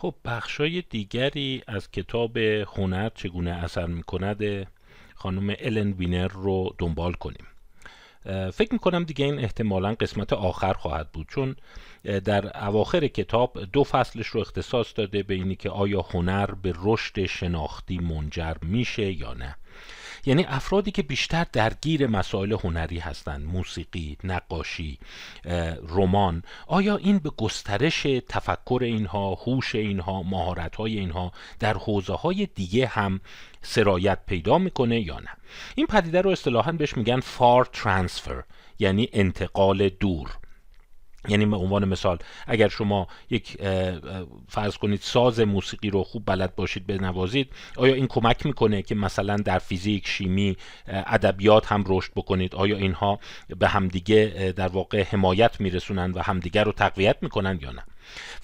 خب بخشای دیگری از کتاب هنر چگونه اثر می‌کند خانم الن وینر رو دنبال کنیم. فکر می‌کنم دیگه این احتمالا قسمت آخر خواهد بود چون در اواخر کتاب دو فصلش رو اختصاص داده به اینی که آیا هنر به رشد شناختی منجر میشه یا نه. یعنی افرادی که بیشتر درگیر مسائل هنری هستند موسیقی نقاشی رمان. آیا این به گسترش تفکر اینها هوش اینها مهارت های اینها در حوزه های دیگه هم سرایت پیدا می‌کنه یا نه؟ این پدیده رو اصطلاحا بهش میگن فار ترانسفر یعنی انتقال دور. یعنی به عنوان مثال اگر شما یک فرض کنید ساز موسیقی رو خوب بلد باشید بنوازید آیا این کمک می‌کنه که مثلا در فیزیک شیمی ادبیات هم رشد بکنید؟ آیا اینها به همدیگه در واقع حمایت میرسونن و همدیگه رو تقویت می‌کنن یا نه؟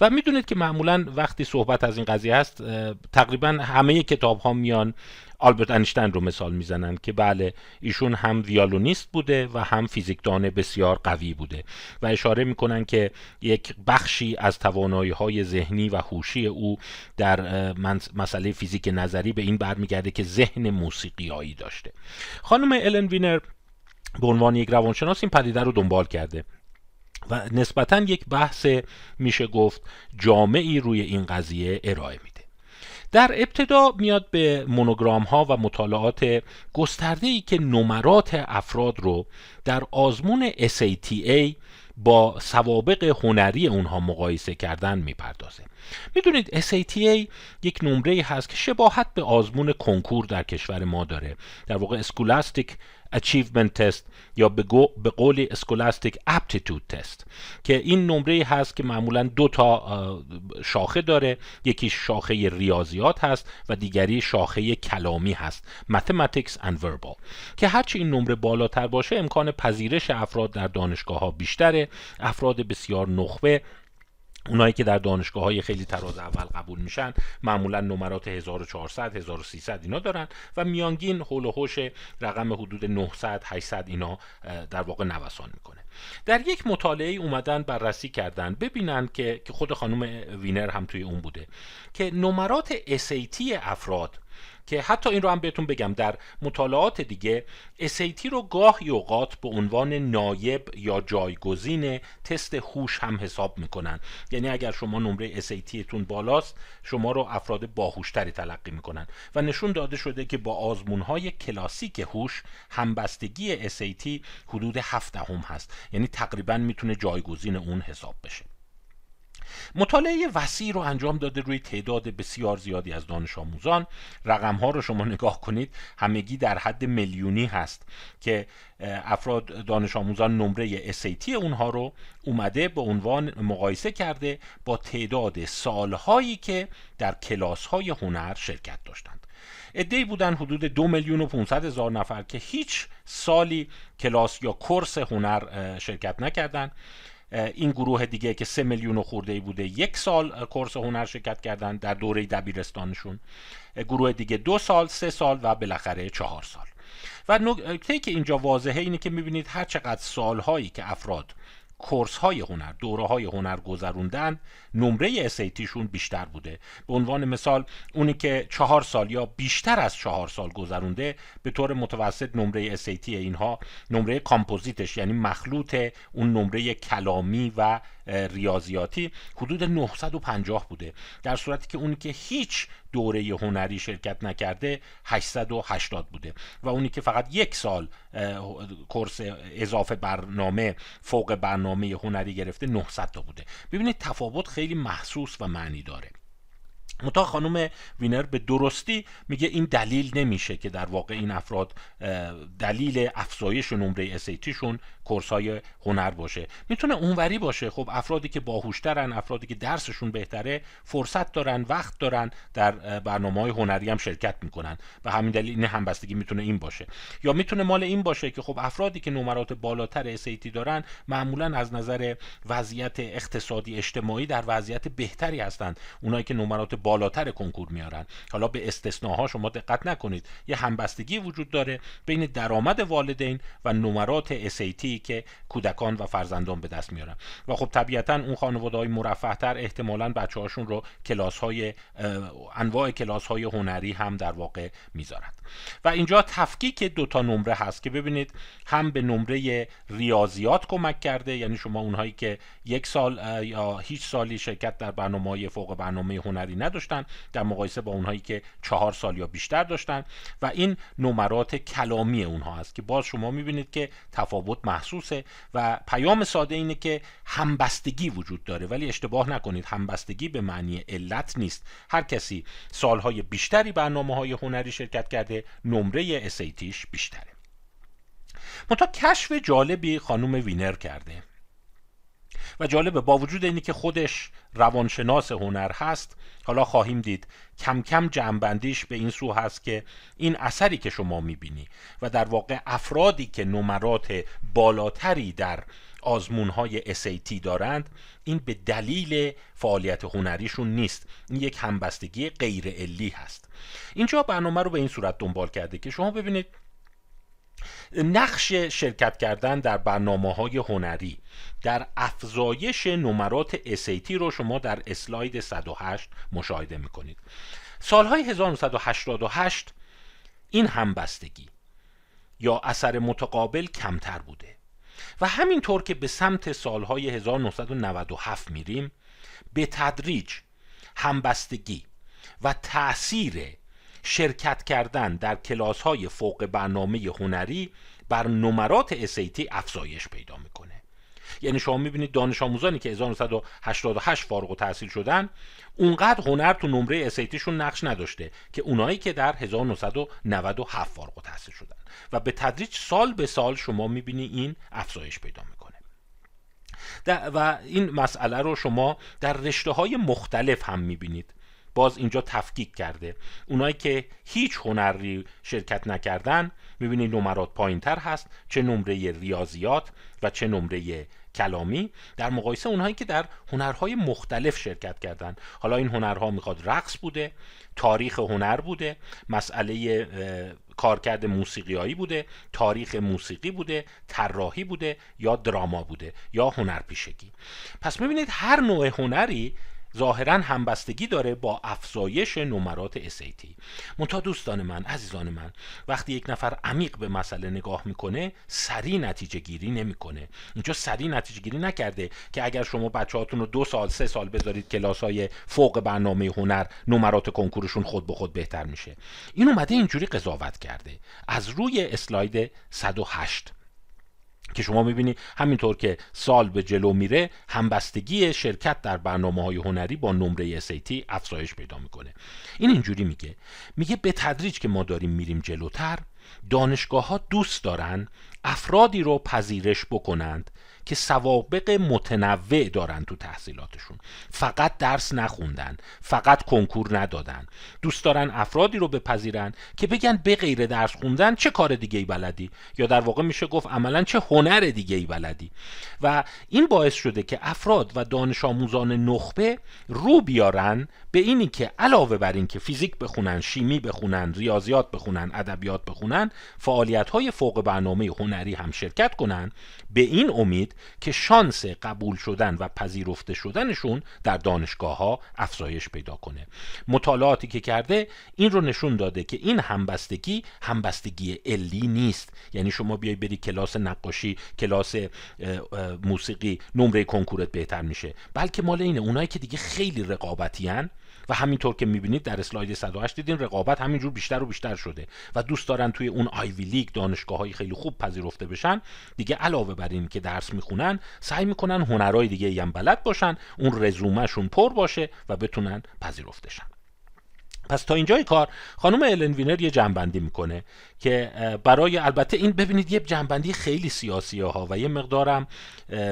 و می‌دونید که معمولا وقتی صحبت از این قضیه هست تقریبا همه کتاب ها میان آلبرت انیشتین رو مثال می‌زنن که بله ایشون هم ویالونیست بوده و هم فیزیکدان بسیار قوی بوده و اشاره می‌کنن که یک بخشی از توانایی های ذهنی و هوشی او در مسئله فیزیک نظری به این برمیگرده که ذهن موسیقیایی داشته. خانم الن وینر به عنوان یک روانشناس این پدیده رو دنبال کرده. و نسبتا یک بحث میشه گفت جامعی روی این قضیه ارائه میده. در ابتدا میاد به مونوگرام ها و مطالعات گسترده ای که نمرات افراد رو در آزمون SATA با سوابق هنری اونها مقایسه کردن می‌پردازه. می‌دونید SATA یک نمره هست که شباهت به آزمون کنکور در کشور ما داره. در واقع اسکولاستیک Achievement Test یا به, به قول اسکولاستیک Aptitude Test که این نمره هست که معمولا دو تا شاخه داره. یکی شاخه ریاضیات هست و دیگری شاخه کلامی هست Mathematics and Verbal. که هرچی این نمره بالاتر باشه امکان پذیرش افراد در دانشگاه ها بیشتره. افراد بسیار نخبه اونایی که در دانشگاه های خیلی تراز اول قبول میشن معمولا نمرات 1400 1300 اینا دارن و میانگین حول و حوش رقم حدود 900 800 اینا در واقع نوسان می‌کنه. در یک مطالعه اومدن بررسی کردن ببینن که خود خانم وینر هم توی اون بوده که نمرات SAT افراد که حتی این رو هم بهتون بگم در مطالعات دیگه SAT رو گاهی اوقات به عنوان نایب یا جایگزین تست هوش هم حساب می‌کنن. یعنی اگر شما نمره SAT تون بالاست شما رو افراد باهوشتری تلقی می‌کنن. و نشون داده شده که با آزمون های کلاسیک هوش همبستگی SAT حدود 7 هم هست. یعنی تقریبا می‌تونه جایگزین اون حساب بشه. مطالعه وسیع رو انجام داده روی تعداد بسیار زیادی از دانش آموزان. رقم ها رو شما نگاه کنید همگی در حد میلیونی هست که افراد دانش آموزان نمره SAT اونها رو اومده به عنوان مقایسه کرده با تعداد سالهایی که در کلاس های هنر شرکت داشتند. ادهی بودن حدود دو میلیون و 500 هزار نفر که هیچ سالی کلاس یا کورس هنر شرکت نکردند این گروه دیگه که سه میلیون خورده ای بوده یک سال کورس هنر شرکت کردن در دوره دبیرستانشون. گروه دیگه دو سال سه سال و بالاخره چهار سال. و نکته که اینجا واضحه اینه که می‌بینید هر چقدر سالهایی که افراد کورس های هنر دوره های هنر گذروندن نمره SATشون بیشتر بوده. به عنوان مثال اونی که چهار سال یا بیشتر از چهار سال گذرونده به طور متوسط نمره SAT اینها نمره کامپوزیتش یعنی مخلوط اون نمره کلامی و ریاضیاتی حدود 950 بوده در صورتی که اونی که هیچ دوره هنری شرکت نکرده 880 بوده و اونی که فقط یک سال کورس اضافه برنامه فوق برنامه هنری گرفته 900 تا بوده. ببینید تفاوت خیلی محسوس و معنی داره. متا خانم وینر به درستی میگه این دلیل نمیشه که در واقع این افراد دلیل افزایش نمره SATشون کورس های هنر باشه. می‌تونه اونوری باشه. خب افرادی که باهوشترن افرادی که درسشون بهتره فرصت دارن وقت دارن در برنامه های هنری هم شرکت می‌کنن. و همین دلیل این همبستگی می‌تونه این باشه. یا می‌تونه مال این باشه که خب افرادی که نمرات بالاتر SAT دارن معمولا از نظر وضعیت اقتصادی اجتماعی در وضعیت بهتری هستند اونایی که نمرات بالاتر کنکور میارن. حالا به استثناها شما دقت نکنید. یه همبستگی وجود داره بین درآمد والدین و نمرات SAT که کودکان و فرزندان به دست میارن. و خب طبیعتا اون خانواده های مرفه تر احتمالا بچه هاشون رو کلاس های انواع کلاس های هنری هم در واقع می‌ذارند و اینجا تفکیک دو تا نمره هست که ببینید هم به نمره ریاضیات کمک کرده یعنی شما اونهایی که یک سال یا هیچ سالی شرکت در برنامه های فوق برنامه هنری نداشتن در مقایسه با اونهایی که چهار سال یا بیشتر داشتن و این نمرات کلامی اونها هست که باز شما می‌بینید که تفاوت محسوسه و پیام ساده اینه که همبستگی وجود داره. ولی اشتباه نکنید همبستگی به معنی علت نیست. هر کسی سالهای بیشتری برنامه های هنری شرکت کرده نمره اسیتیش بیشتره. منتها کشف جالبی خانوم وینر کرده. و جالبه با وجود اینی که خودش روانشناس هنر هست حالا خواهیم دید کم کم جمعبندیش به این سو هست که این اثری که شما می‌بینی و در واقع افرادی که نمرات بالاتری در آزمون های SAT دارند این به دلیل فعالیت هنریشون نیست. این یک همبستگی غیر علی هست. اینجا برنامه رو به این صورت دنبال کرده که شما ببینید نقش شرکت کردن در برنامه های هنری. در افزایش نمرات SAT رو شما در اسلاید 108 مشاهده می‌کنید. سالهای 1988 این همبستگی یا اثر متقابل کمتر بوده. و همینطور که به سمت سالهای 1997 میریم به تدریج همبستگی و تأثیر شرکت کردن در کلاس های فوق برنامه هنری بر نمرات SAT افزایش پیدا می‌کنه. یعنی شما می‌بینید دانش آموزانی که 1988 فارغ و تحصیل شدن اونقدر هنر تو نمره اسیتیشون نقش نداشته که اونایی که در 1997 فارغ و تحصیل شدن. و به تدریج سال به سال شما می‌بینی این افزایش پیدا می‌کنه. و این مسئله رو شما در رشته های مختلف هم می‌بینید. باز اینجا تفکیک کرده. اونایی که هیچ هنری شرکت نکردن می‌بینید نمرات پایین تر هست چه نمره ریاضیات و چه نمره کلامی. در مقایسه اونهایی که در هنرهای مختلف شرکت کردن. حالا این هنرها می‌خواد رقص بوده تاریخ هنر بوده مسئله کارکرد موسیقیایی بوده تاریخ موسیقی بوده طراحی بوده یا دراما بوده یا هنرپیشگی. پس می‌بینید هر نوع هنری ظاهرا همبستگی داره با افزایش نمرات SAT منتها دوستان من عزیزان من وقتی یک نفر عمیق به مسئله نگاه می‌کنه سریع نتیجه گیری نمی‌کنه. اینجا سریع نتیجه گیری نکرده که اگر شما بچهاتون رو دو سال سه سال بذارید کلاس های فوق برنامه هنر نمرات کنکورشون خود به خود بهتر میشه. این اومده اینجوری قضاوت کرده. از روی اسلاید 108 که شما می‌بینی همینطور که سال به جلو میره همبستگی شرکت در برنامه های هنری با نمره SAT افزایش پیدا می‌کنه. این اینجوری میگه. میگه به تدریج که ما داریم میریم جلوتر دانشگاه ها دوست دارن افرادی رو پذیرش بکنند که سوابق متنوع دارن تو تحصیلاتشون. فقط درس نخوندن فقط کنکور ندادن. دوست دارن افرادی رو بپذیرن که بگن به غیر درس خوندن چه کار دیگه ای بلدی؟ یا در واقع میشه گفت عملا چه هنر دیگه ای بلدی؟ و این باعث شده که افراد و دانش آموزان نخبه رو بیارن به اینی که علاوه بر اینکه فیزیک بخونن شیمی بخونن ریاضیات بخونن ادبیات بخونن فعالیت های فوق برنامه هنری هم شرکت کنن به این امید که شانس قبول شدن و پذیرفته شدنشون در دانشگاه ها افزایش پیدا کنه. مطالعاتی که کرده این رو نشون داده که این همبستگی همبستگی علی نیست. یعنی شما بیای بری کلاس نقاشی کلاس موسیقی نمره کنکورت بهتر میشه. بلکه مال اینه اونایی که دیگه خیلی رقابتی و همینطور که می‌بینید در اسلاید 108 دیدین رقابت همینجور بیشتر و بیشتر شده و دوست دارن توی اون آیوی لیگ دانشگاه های خیلی خوب پذیرفته بشن. دیگه علاوه بر این که درس می‌خونن سعی می‌کنن هنرهای دیگه هم بلد باشن اون رزومهشون پر باشه و بتونن پذیرفته شن. پس تا اینجای کار خانم الن وینر یه جمع‌بندی می‌کنه که برای البته این ببینید یه جمع‌بندی خیلی سیاسی ها و یه مقدارم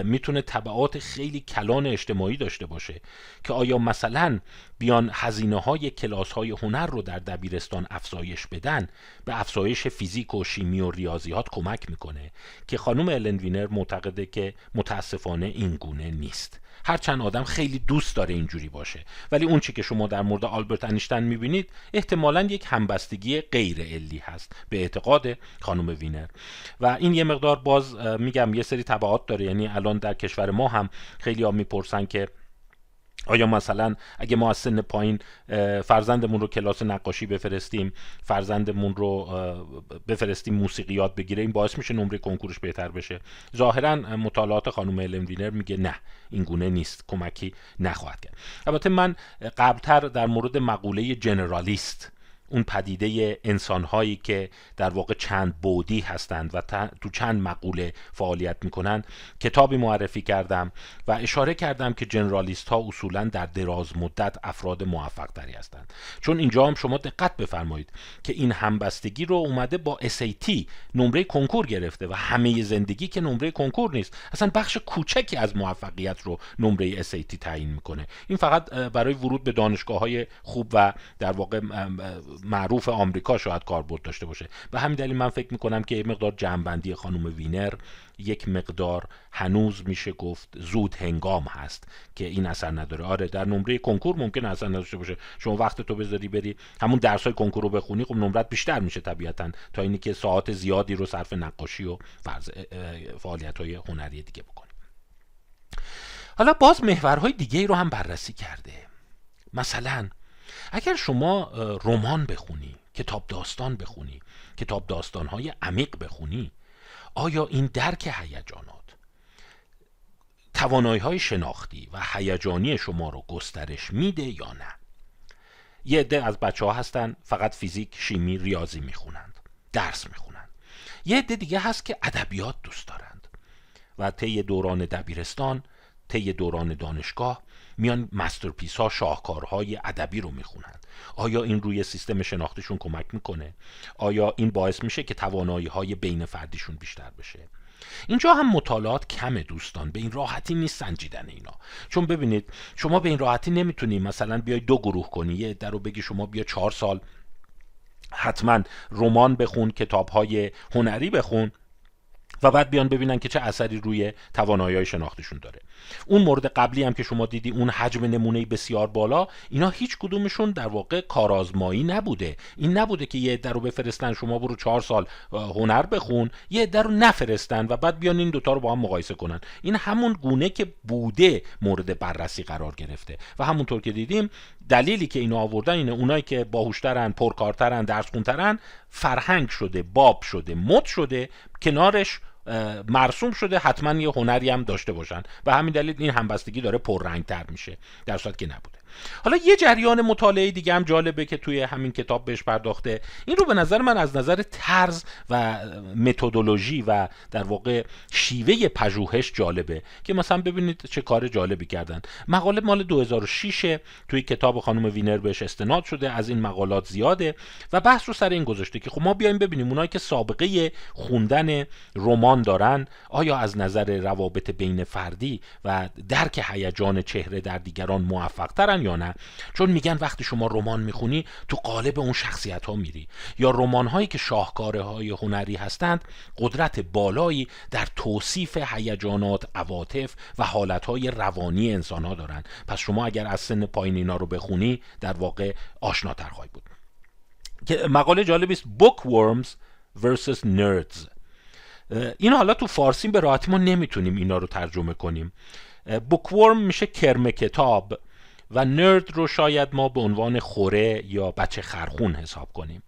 می‌تونه تبعات خیلی کلان اجتماعی داشته باشه که آیا مثلا بیان هزینه های کلاس های هنر رو در دبیرستان افزایش بدن به افزایش فیزیک و شیمی و ریاضیات کمک می‌کنه که خانم الن وینر معتقده که متاسفانه این گونه نیست. هرچند آدم خیلی دوست داره اینجوری باشه. ولی اون چی که شما در مورد آلبرت انیشتین می‌بینید احتمالا یک همبستگی غیر علی هست. به اعتقاد خانم وینر. و این یه مقدار باز میگم یه سری تبعات داره. یعنی الان در کشور ما هم خیلی ها می‌پرسن که آیا مثلا اگه ما از سن پایین فرزندمون رو کلاس نقاشی بفرستیم فرزندمون رو بفرستیم موسیقی یاد بگیره این باعث میشه نمره کنکورش بهتر بشه؟ ظاهرا مطالعات خانم الن وینر میگه نه این گونه نیست کمکی نخواهد کرد. البته من قبلتر در مورد مقوله جنرالیست اون پدیده انسانهایی که در واقع چند بودی هستند و تو چند مقوله فعالیت می‌کنند کتابی معرفی کردم و اشاره کردم که جنرالیست ها اصولا در دراز مدت افراد موفق تری هستند. چون اینجا هم شما دقت بفرمایید که این همبستگی رو اومده با SAT نمره کنکور گرفته و همه زندگی که نمره کنکور نیست اصلا بخش کوچکی از موفقیت رو نمره SAT تعیین می‌کنه. این فقط برای ورود به دانشگاه های خوب و در واقع معروف آمریکا شاید کاربرد داشته باشه. و همین دلیل من فکر می‌کنم که یه مقدار جنبندی خانم وینر یک مقدار هنوز میشه گفت زود هنگام هست که این اثر نداره. آره در نمره کنکور ممکن اثر نداشته باشه. شما وقت تو بذاری بری همون درس های کنکور رو بخونی خب نمرت بیشتر میشه طبیعتا تا اینی که ساعت زیادی رو صرف نقاشی و فعالیت های هنری دیگه بکنی. حالا باز محورهای دیگه رو هم بررسی کرده. مثلا اگر شما رمان بخونی کتاب داستان بخونی کتاب داستانهای عمیق بخونی آیا این درک هیجانات توانایی های شناختی و هیجانی شما رو گسترش میده یا نه؟ یه عده از بچه ها هستن فقط فیزیک شیمی ریاضی می‌خونند درس می‌خونند. یه عده دیگه هست که ادبیات دوست دارند و طی دوران دبیرستان طی دوران دانشگاه میان masterpiece ها شاهکارهای ادبی رو می‌خونن. آیا این روی سیستم شناختیشون کمک می‌کنه؟ آیا این باعث میشه که توانایی های بین فردیشون بیشتر بشه؟ اینجا هم مطالعات کمه دوستان به این راحتی نیست سنجیدن اینا. چون ببینید شما به این راحتی نمی‌تونی مثلا بیای دو گروه کنی یه در رو بگی شما بیا چهار سال حتما رمان بخون کتاب های هنری بخون و بعد بیان ببینن که چه اثری روی توانایی شناختشون داره. اون مورد قبلی هم که شما دیدی اون حجم نمونه بسیار بالا اینا هیچ کدومشون در واقع کارآزمایی نبوده. این نبوده که یه عده بفرستن شما برو چهار سال هنر بخون یه عده نفرستن و بعد بیان این دوتا رو با هم مقایسه کنن. این همون گونه که بوده مورد بررسی قرار گرفته. و همونطور که دیدیم دلیلی که اینو آوردن اینه اونایی که باهوشترن پرکارترن درس خونترن فرهنگ شده باب شده مد شده کنارش مرسوم شده حتما یه هنری هم داشته باشن. و همین دلیل این همبستگی داره پررنگتر میشه. در صورت که نبوده. حالا یه جریان مطالعه دیگه هم جالبه که توی همین کتاب بهش پرداخته. این رو به نظر من از نظر طرز و متدولوژی و در واقع شیوه پژوهش جالبه که مثلا ببینید چه کار جالبی کردن. مقاله مال 2006 توی کتاب خانم وینر بهش استناد شده از این مقالات زیاده و بحث رو سر این گذاشته که خب ما بیایم ببینیم اونایی که سابقه خوندن رمان دارن آیا از نظر روابط بین فردی و درک هیجان چهره در دیگران موفق ترن یا نه؟ چون میگن وقتی شما رمان می‌خونی تو قالب اون شخصیت ها میری. یا رمان هایی که شاهکاره های هنری هستند قدرت بالایی در توصیف هیجانات عواطف و حالت های روانی انسان ها دارن پس شما اگر از سن پایین اینا رو بخونی در واقع آشناتر خواهی بود. که مقاله جالبی است Bookworms versus Nerds. این حالا تو فارسی به راحتی ما نمی‌تونیم اینا رو ترجمه کنیم. بوکورم میشه کرم کتاب. و نرد رو شاید ما به عنوان خوره یا بچه خرخون حساب کنیم.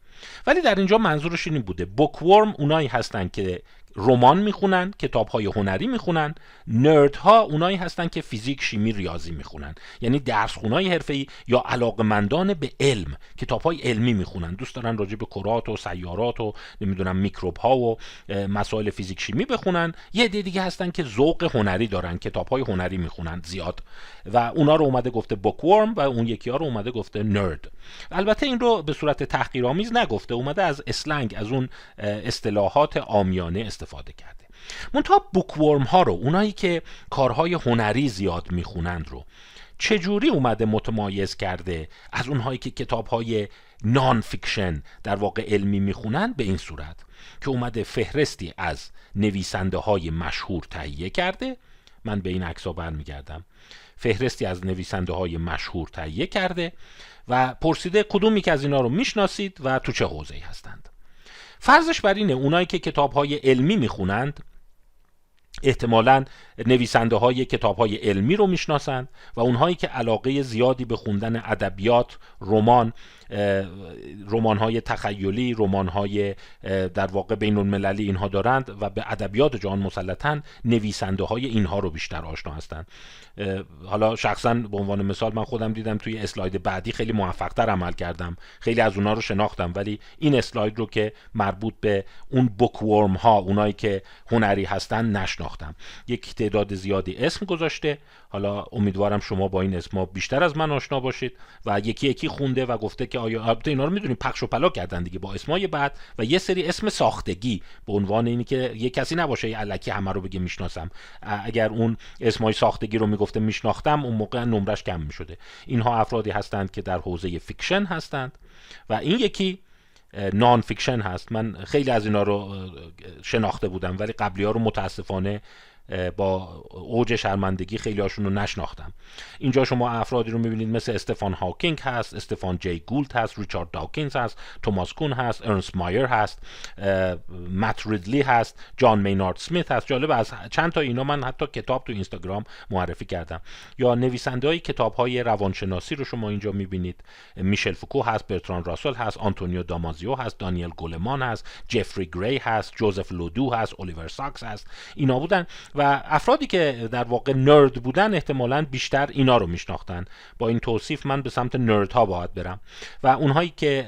ولی در اینجا منظورش این بوده. بوکورم اونایی هستن که رمان می‌خونن کتاب های هنری می‌خونن. نرد ها اونایی هستن که فیزیک شیمی ریاضی می‌خونن. یعنی درس خونای حرفه‌ای یا علاقمندان به علم کتاب های علمی می‌خونن. دوست دارن راجع به کرات و سیارات و نمی‌دونم میکروب ها و مسائل فیزیک شیمی بخونن. یه عده دیگه هستن که ذوق هنری دارن کتاب های هنری می‌خونن زیاد. و اونا رو اومده گفته بوکورم و اون یکی ها رو اومده گفته نرد البته این رو به صورت تحقیرآمیز نگفته اومده از اسلنگ از اون اصطلاحات آمیانه استفاده کرده. منتها بوکورم ها رو اونایی که کارهای هنری زیاد می‌خونند رو چجوری اومده متمایز کرده از اونهایی که کتاب های nonfiction در واقع علمی می‌خونن به این صورت که اومده فهرستی از نویسنده های مشهور تهیه کرده من به این عکس برمیگردم. فهرستی از نویسنده های مشهور تهیه کرده و پرسیده کدومی که از اینا رو می‌شناسید و تو چه حوزه‌ای هستند. فرضش بر اینه اونایی که کتاب های علمی می‌خونند احتمالا نویسنده های کتاب های علمی رو می‌شناسند و اونهایی که علاقه زیادی به خوندن ادبیات رمان رمان های تخیلی رمان های در واقع بین المللی اینها دارند و به ادبیات جهان مسلطن نویسنده های اینها رو بیشتر آشنا هستند. حالا شخصا به عنوان مثال من خودم دیدم توی اسلاید بعدی خیلی موفقتر عمل کردم. خیلی از اونها رو شناختم ولی این اسلاید رو که مربوط به اون بوک ورم ها اونایی که هنری هستن نشناختم. یک تعداد زیادی اسم گذاشته. حالا امیدوارم شما با این اسما بیشتر از من آشنا باشید و یکی یکی خونده و گفته که آیا البته اینا رو می‌دونیم پخش و پلا کردن دیگه با اسمای بعد و یه سری اسم ساختگی به عنوان اینی که یه کسی نباشه یه الکی همه رو بگه می‌شناسم. اگر اون اسمای ساختگی رو می‌گفته میشناختم اون موقع نمرش کم می‌شده. اینها افرادی هستند که در حوزه fiction هستند و این یکی nonfiction هست. من خیلی از اینا رو شناخته بودم ولی قبلی ها رو متاسفانه با اوج شرمندگی خیلی هاشون رو نشناختم. اینجا شما افرادی رو می‌بینید مثل استفان هاکینگ هست استفان جی گولد هست ریچارد داکینز هست توماس کون هست ارنست مایر هست مت ریدلی هست جان مینارد سمیت هست. جالب از چند تا اینا من حتی کتاب تو اینستاگرام معرفی کردم. یا نویسنده های کتاب های روانشناسی رو شما اینجا می‌بینید. میشل فوکو هست برتران راسل هست آنتونیو دامازیو هست دانیل گولمان هست جفری گری هست جوزف لودو هست الیور ساکس هست. اینا بودن. و افرادی که در واقع nerd بودن احتمالا بیشتر اینا رو میشناختن. با این توصیف من به سمت nerd ها باید برم. و اونهایی که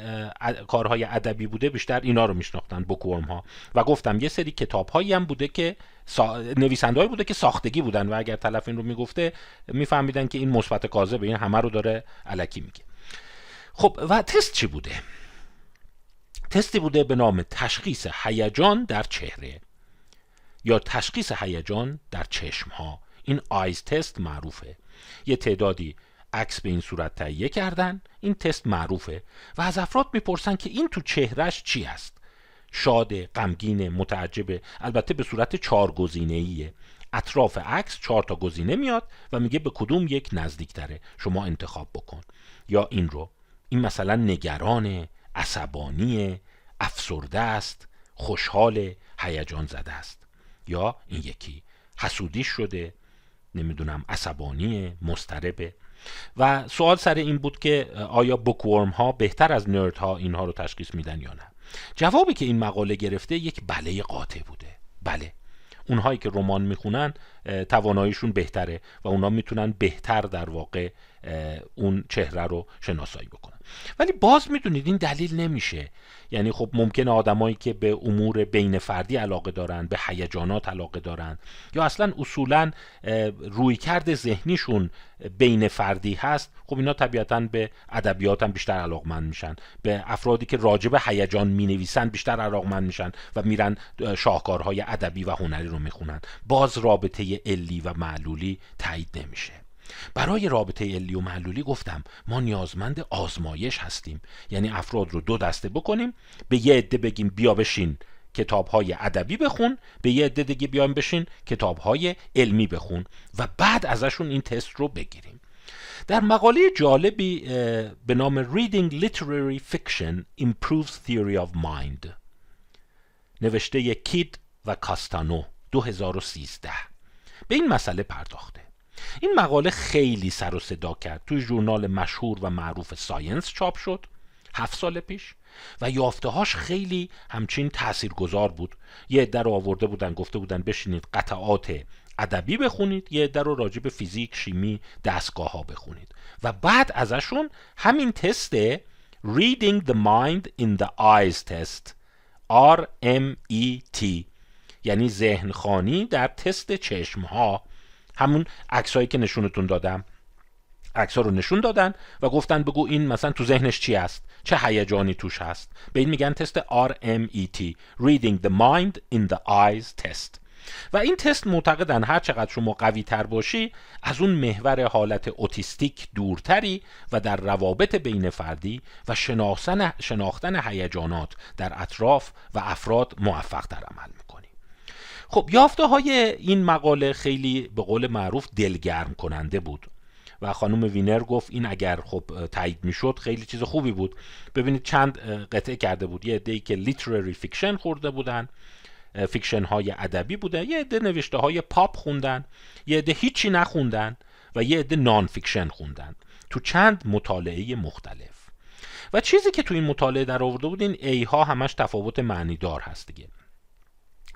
کارهای ادبی بوده بیشتر اینا رو میشناختن bookworm ها و گفتم یه سری کتاب هایی هم بوده که سا... نویسنده بوده که ساختگی بودن و اگر طرف این رو می‌گفته میفهمیدن که این مثبت کاذب این همه رو داره علکی میگه. خب و تست چی بوده؟ تستی بوده به نام تشخیص هیجان در چهره. یا تشخیص هیجان در چشم ها این آیز تست معروفه. یه تعدادی عکس به این صورت تهیه کردن این تست معروفه و از افراد می‌پرسن که این تو چهرش چی است شاد غمگین متعجبه البته به صورت چهار گزینه‌ایه اطراف عکس چهار تا گزینه میاد و میگه به کدوم یک نزدیکتره. شما انتخاب بکن. یا این رو. این مثلا نگران عصبانی افسرده است خوشحال هیجان زده است. یا این یکی. حسودی شده نمی‌دونم عصبانی مستربه و سوال سر این بود که آیا بوکورم ها بهتر از نرد ها اینها رو تشخیص میدن یا نه؟ جوابی که این مقاله گرفته یک بله قاطع بوده. بله. اونهایی که رمان می‌خونن تواناییشون بهتره و اونا می‌تونن بهتر در واقع اون چهره رو شناسایی بکنن ولی باز می‌دونید این دلیل نمیشه. یعنی خب ممکنه آدمایی که به امور بین فردی علاقه دارن به هیجانات علاقه دارن یا اصلا اصولا رویکرد ذهنیشون بین فردی هست خب اینا طبیعتا به ادبیات هم بیشتر علاقمند میشن. به افرادی که راجب هیجان می نویسن بیشتر علاقمند میشن و میرن شاهکارهای ادبی و هنری رو می‌خونن. باز رابطه علی و معلولی تایید نمیشه. برای رابطه علی و معلولی گفتم ما نیازمند آزمایش هستیم. یعنی افراد رو دو دسته بکنیم به یه عده بگیم بیا بشین کتاب های ادبی بخون به یه عده دیگه بیایم بشین کتاب های علمی بخون و بعد ازشون این تست رو بگیریم. در مقاله جالبی به نام Reading Literary Fiction Improves Theory of Mind نوشته کید و کاستانو 2013 به این مسئله پرداخته. این مقاله خیلی سر و صدا کرد. توی ژورنال مشهور و معروف Science چاپ شد. هفت سال پیش. و یافتههاش خیلی همچین تاثیرگذار بود. یه عده رو آورده بودن گفته بودن بشینید قطعات ادبی بخونید یه عده رو راجع فیزیک شیمی دستگاه ها بخونید. و بعد ازشون همین تست Reading the Mind in the Eyes Test. RMET یعنی ذهن خانی در تست چشم ها همون عکسایی که نشونتون دادم. عکس رو نشون دادن و گفتن بگو این مثلا تو ذهنش چی است چه هیجانی توش هست؟ به این میگن تست RMET Reading the Mind in the Eyes Test. و این تست معتقدن هر چقدر شما قوی تر باشی از اون محور حالت اوتیستیک دورتری و در روابط بین فردی و شناختن, هیجانات در اطراف و افراد موفق در عمل خب یافته های این مقاله خیلی به قول معروف دلگرم کننده بود و خانم وینر گفت این اگر خب تایید می‌شد خیلی چیز خوبی بود. ببینید چند قطعه کرده بود. یه عده‌ای که literary fiction خونده بودن fiction های ادبی بوده یه عده نوشته های پاپ خوندن یه عده هیچی نخوندن و یه عده nonfiction خوندن. تو چند مطالعه مختلف. و چیزی که تو این مطالعه در آورده بود این ای ها همش تفاوت معنی دار هست دیگه.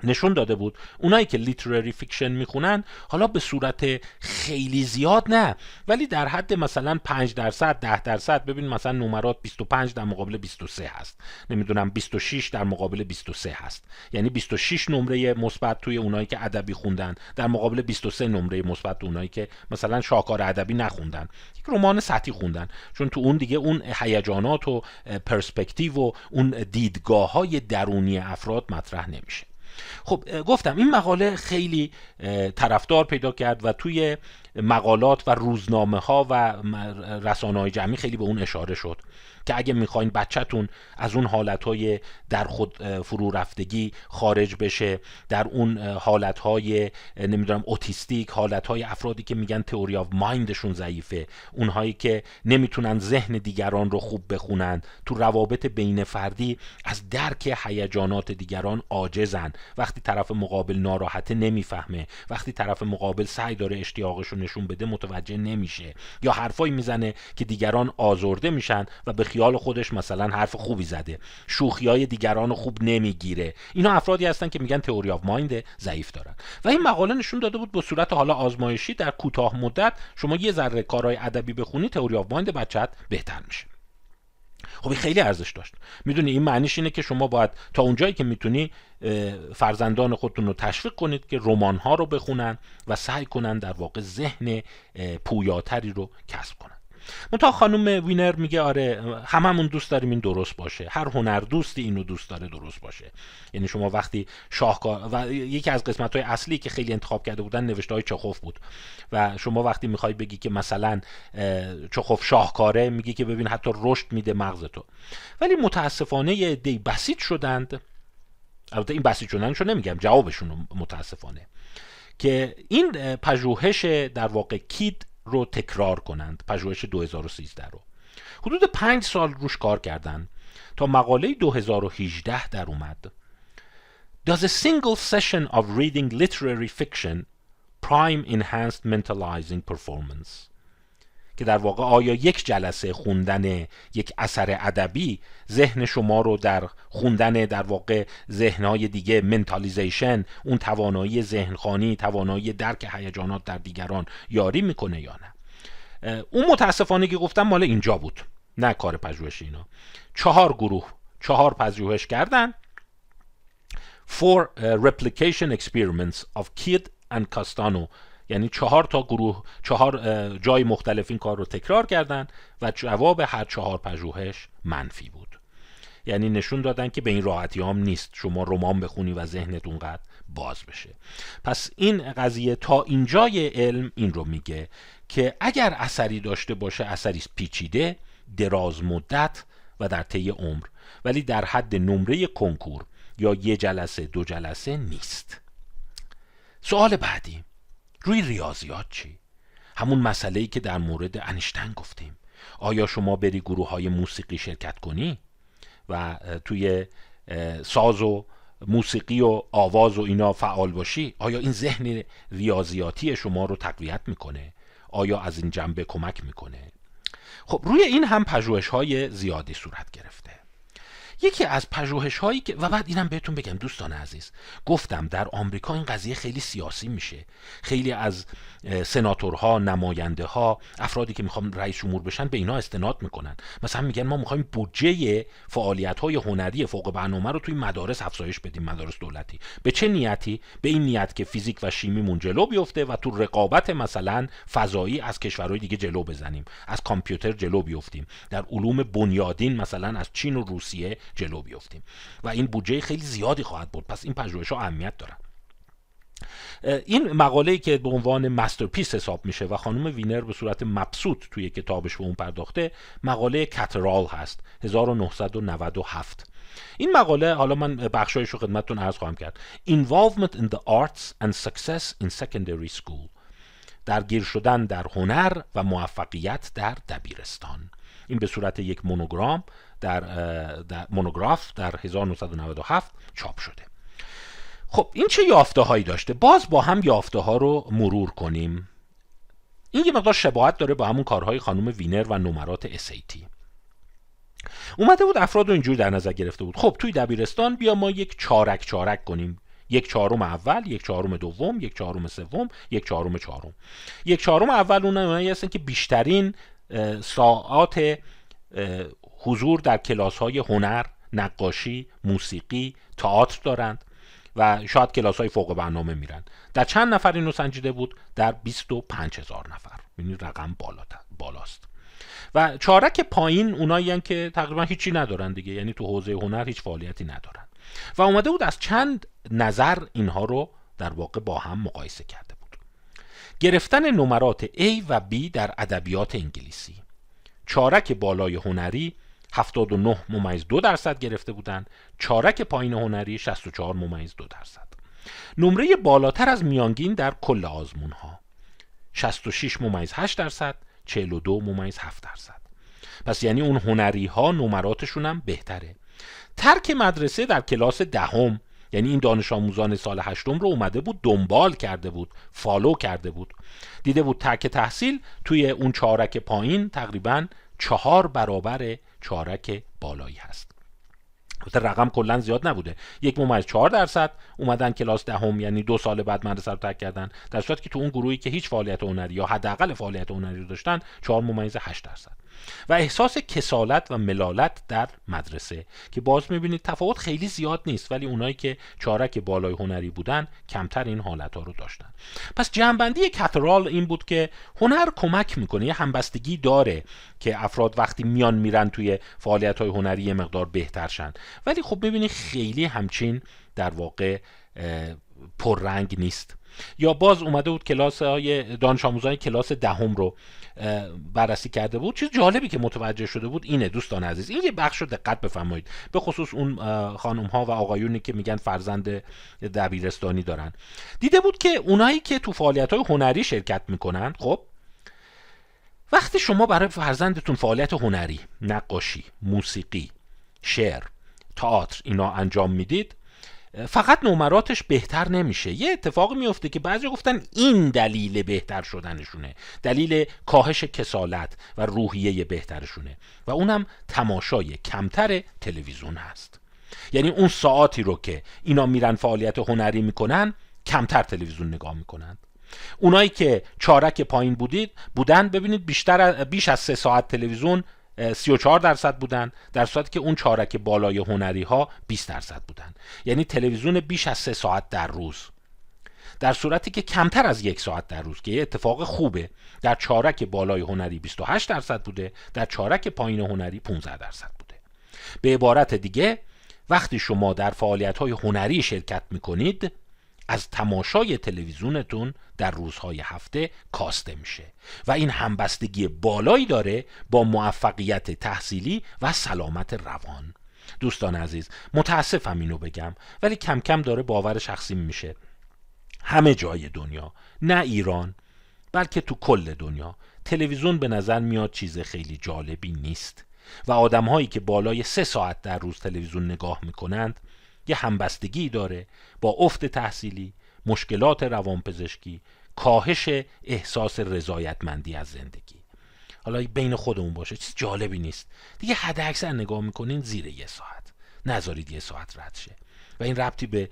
نشون داده بود. اونایی که literary fiction می‌خونن حالا به صورت خیلی زیاد نه. ولی در حد مثلا 5 درصد 10 درصد ببین مثلا نمرات 25 در مقابل 23 هست. نمی‌دونم 26 در مقابل 23 هست. یعنی 26 نمره مثبت توی اونایی که ادبی خوندن در مقابل 23 نمره مثبت اونایی که مثلا شاهکار ادبی نخوندن. یک رمان سطحی خوندن. چون تو اون دیگه اون هیجانات و پرسپکتیو و اون دیدگاه های درونی افراد مطرح نمیشه. خب گفتم این مقاله خیلی طرفدار پیدا کرد و توی مقالات و روزنامه ها و رسانه های جمعی خیلی به اون اشاره شد. که اگه می‌خواین بچهتون از اون حالتهای در خود فرو رفتگی خارج بشه در اون حالتهای نمی‌دونم اوتیستیک حالتهای افرادی که میگن theory of mind شون ضعیفه اونهایی که نمی‌تونن ذهن دیگران رو خوب بخونن تو روابط بین فردی از درک هیجانات دیگران عاجزن. وقتی طرف مقابل ناراحته نمی‌فهمه. وقتی طرف مقابل سعی داره اشتیاقش رو نشون بده متوجه نمیشه. یا حرفایی می‌زنه که دیگران آزرده میشن و به خیال خودش مثلا حرف خوبی زده. شوخی های دیگران رو خوب نمی‌گیره. اینا افرادی هستن که میگن theory of mind ضعیف دارن. و این مقاله نشون داده بود به صورت حالا آزمایشی در کوتاه مدت شما یه ذره کارهای ادبی بخونی theory of mind بچت بهتر میشه. خب خیلی ارزش داشت. می‌دونی این معنیش اینه که شما باید تا اونجایی که می‌تونی فرزندان خودتون رو تشویق کنید که رمان ها رو بخونن و سعی کنن در واقع ذهن پویاتری رو کسب کنن. منتها خانم وینر میگه آره هممون دوست داریم این درست باشه. هر هنر دوستی اینو دوست داره درست باشه. یعنی شما وقتی شاهکار و یکی از قسمت های اصلی که خیلی انتخاب کرده بودن نوشته های چخوف بود. و شما وقتی می‌خوای بگی که مثلا چخوف شاهکاره میگی که ببین حتی رشد میده مغز تو. ولی متاسفانه دی بسیط شدند. البته این بسیط شدنشو نمیگم جوابشون متاسفانه. که این پژوهش در واقع کید رو تکرار کنند پژوهش 2013 رو حدود پنج سال روش کار کردن تا مقاله 2018 در اومد Does a single session of reading literary fiction prime enhanced mentalizing performance که در واقع آیا یک جلسه خوندن یک اثر ادبی ذهن شما رو در خوندن در واقع ذهنهای دیگه منتالیزیشن اون توانایی ذهنخانی توانایی درک هیجانات در دیگران یاری می‌کنه یا نه؟ اون متاسفانه که گفتم مال اینجا بود نه کار پژوهش اینا. چهار گروه چهار پژوهش کردن. For replication experiments of Kidd and Castano. یعنی چهار تا گروه چهار جای مختلف این کار رو تکرار کردن و جواب هر چهار پژوهش منفی بود. یعنی نشون دادن که به این راحتی هم نیست شما رمان بخونی و ذهنت اونقدر باز بشه. پس این قضیه تا اینجای علم این رو میگه که اگر اثری داشته باشه اثری پیچیده دراز مدت و در طی عمر ولی در حد نمره کنکور یا یه جلسه دو جلسه نیست. سوال بعدی. روی ریاضیات چی؟ همون مسئله ای که در مورد انیشتن گفتیم. آیا شما بری گروه های موسیقی شرکت کنی؟ و توی ساز و موسیقی و آواز و اینا فعال باشی؟ آیا این ذهن ریاضیاتی شما رو تقویت می‌کنه؟ آیا از این جنبه کمک می‌کنه؟ خب روی این هم پژوهش های زیادی صورت گرفته. یکی از پژوهش هایی که و بعد اینم بهتون بگم دوستان عزیز گفتم در آمریکا این قضیه خیلی سیاسی میشه. خیلی از سناتورها نماینده ها افرادی که می‌خوان رئیس جمهور بشن به اینا استناد می‌کنن. مثلا میگن ما می‌خوایم بودجه فعالیت های هنری فوق برنامه رو توی مدارس افزایش بدیم مدارس دولتی. به چه نیتی؟ به این نیت که فیزیک و شیمی جلو بیفته و تو رقابت مثلا فضایی از کشورهای دیگه جلو بزنیم. از کامپیوتر جلو بیفتیم. در علوم بنیادین مثلا از چین و روسیه جلو بیفتیم و این بودجه خیلی زیادی خواهد بود. پس این پژوهش ها اهمیت دارن. این مقاله که به عنوان masterpiece حساب میشه و خانم وینر به صورت مبسوط توی کتابش به اون پرداخته مقاله کاترال هست 1997 این مقاله حالا من بخشایش رو خدمتتون عرض خواهم کرد. Involvement in the Arts and Success in Secondary School. درگیر شدن در هنر و موفقیت در دبیرستان. این به صورت یک مونوگرام در, در مونوگراف در 1997 چاپ شده. خب این چه یافته هایی داشته؟ باز با هم یافته ها رو مرور کنیم. این یه مقدار شباهت داره با همون کارهای خانم وینر و نمرات SAT اومده بود افراد رو اینجور در نظر گرفته بود. خب توی دبیرستان بیا ما یک چارک چارک کنیم. یک چهارم اول یک چهارم دوم یک چهارم سوم یک چهارم چهارم. یک چهارم اول اونایی هستن که بیشترین ساعات حضور در کلاس های هنر نقاشی موسیقی تئاتر دارند و شاید کلاس های فوق برنامه میرن در چند نفر اینو سنجیده بود؟ در 25 هزار نفر. یعنی رقم بالاست. و چارک پایین اونایی که تقریبا هیچی ندارن دیگه. یعنی تو حوزه هنر هیچ فعالیتی ندارن. و اومده بود از چند نظر اینها رو در واقع با هم مقایسه کرده بود. گرفتن نمرات A و B در ادبیات انگلیسی. چارک بالای هنری 79 ممیز دو درصد گرفته بودند. چارک پایین هنری 64 ممیز دو درصد. نمره بالاتر از میانگین در کل آزمون ها 66 ممیز 8 درصد 42 ممیز 7 درصد. پس یعنی اون هنری ها نمراتشون هم بهتره. ترک مدرسه در کلاس دهم یعنی این دانش آموزان سال هشتم رو اومده بود دنبال کرده بود follow کرده بود. دیده بود ترک تحصیل توی اون چارک پایین تقریبا چهار برابر چارک بالایی هست. رقم کلا زیاد نبوده. یک ممیز چهار درصد اومدن کلاس دهم یعنی دو سال بعد مدرسه رو ترک کردن. در صورتی که تو اون گروهی که هیچ فعالیت هنری یا حداقل فعالیت هنری رو داشتن چهار ممیز هشت درصد. و احساس کسالت و ملالت در مدرسه که باز می‌بینید تفاوت خیلی زیاد نیست ولی اونایی که چارک بالای هنری بودن کمتر این حالت ها رو داشتن. پس جنبندی کترال این بود که هنر کمک می‌کنه یه همبستگی داره که افراد وقتی میان میرن توی فعالیت های هنری مقدار بهترشن ولی خب می‌بینید خیلی همچین در واقع پررنگ نیست. یا باز اومده بود کلاس های دانش آموزان کلاس دهم رو بررسی کرده بود. چیز جالبی که متوجه شده بود اینه دوستان عزیز این یه بخش رو دقت بفرمایید. به خصوص اون خانم ها و آقایونی که میگن فرزند دبیرستانی دارن. دیده بود که اونایی که تو فعالیت های هنری شرکت می‌کنن خب وقتی شما برای فرزندتون فعالیت هنری نقاشی موسیقی شعر تئاتر اینا انجام می‌دید فقط نمراتش بهتر نمیشه. یه اتفاق میفته که بعضی گفتن این دلیل بهتر شدنشونه. دلیل کاهش کسالت و روحیه بهترشونه. و اونم تماشای کمتر تلویزیون هست. یعنی اون ساعتی رو که اینا میرن فعالیت هنری می‌کنن کمتر تلویزیون نگاه می‌کنن. اونایی که چارک پایین بودید بودن ببینید بیشتر بیش از سه ساعت تلویزیون 34 درصد بودن در صورتی که اون چارک بالای هنری ها 20 درصد بودن. یعنی تلویزیون بیش از 3 ساعت در روز. در صورتی که کمتر از یک ساعت در روز که یه اتفاق خوبه. در چارک بالای هنری 28 درصد بوده در چارک پایین هنری 15 درصد بوده. به عبارت دیگه وقتی شما در فعالیت های هنری شرکت می‌کنید از تماشای تلویزیونتون در روزهای هفته کاسته میشه و این همبستگی بالایی داره با موفقیت تحصیلی و سلامت روان. دوستان عزیز متاسفم اینو بگم ولی کم کم داره باور شخصی میشه. همه جای دنیا نه ایران بلکه تو کل دنیا تلویزیون به نظر میاد چیز خیلی جالبی نیست. و آدمهایی که بالای سه ساعت در روز تلویزیون نگاه می‌کنند یه همبستگی داره با افت تحصیلی مشکلات روانپزشکی کاهش احساس رضایتمندی از زندگی. حالا بین خودمون باشه چیز جالبی نیست. دیگه حد اکثر نگاه می‌کنین زیر یه ساعت. نذارید یه ساعت رد شه. و این ربطی به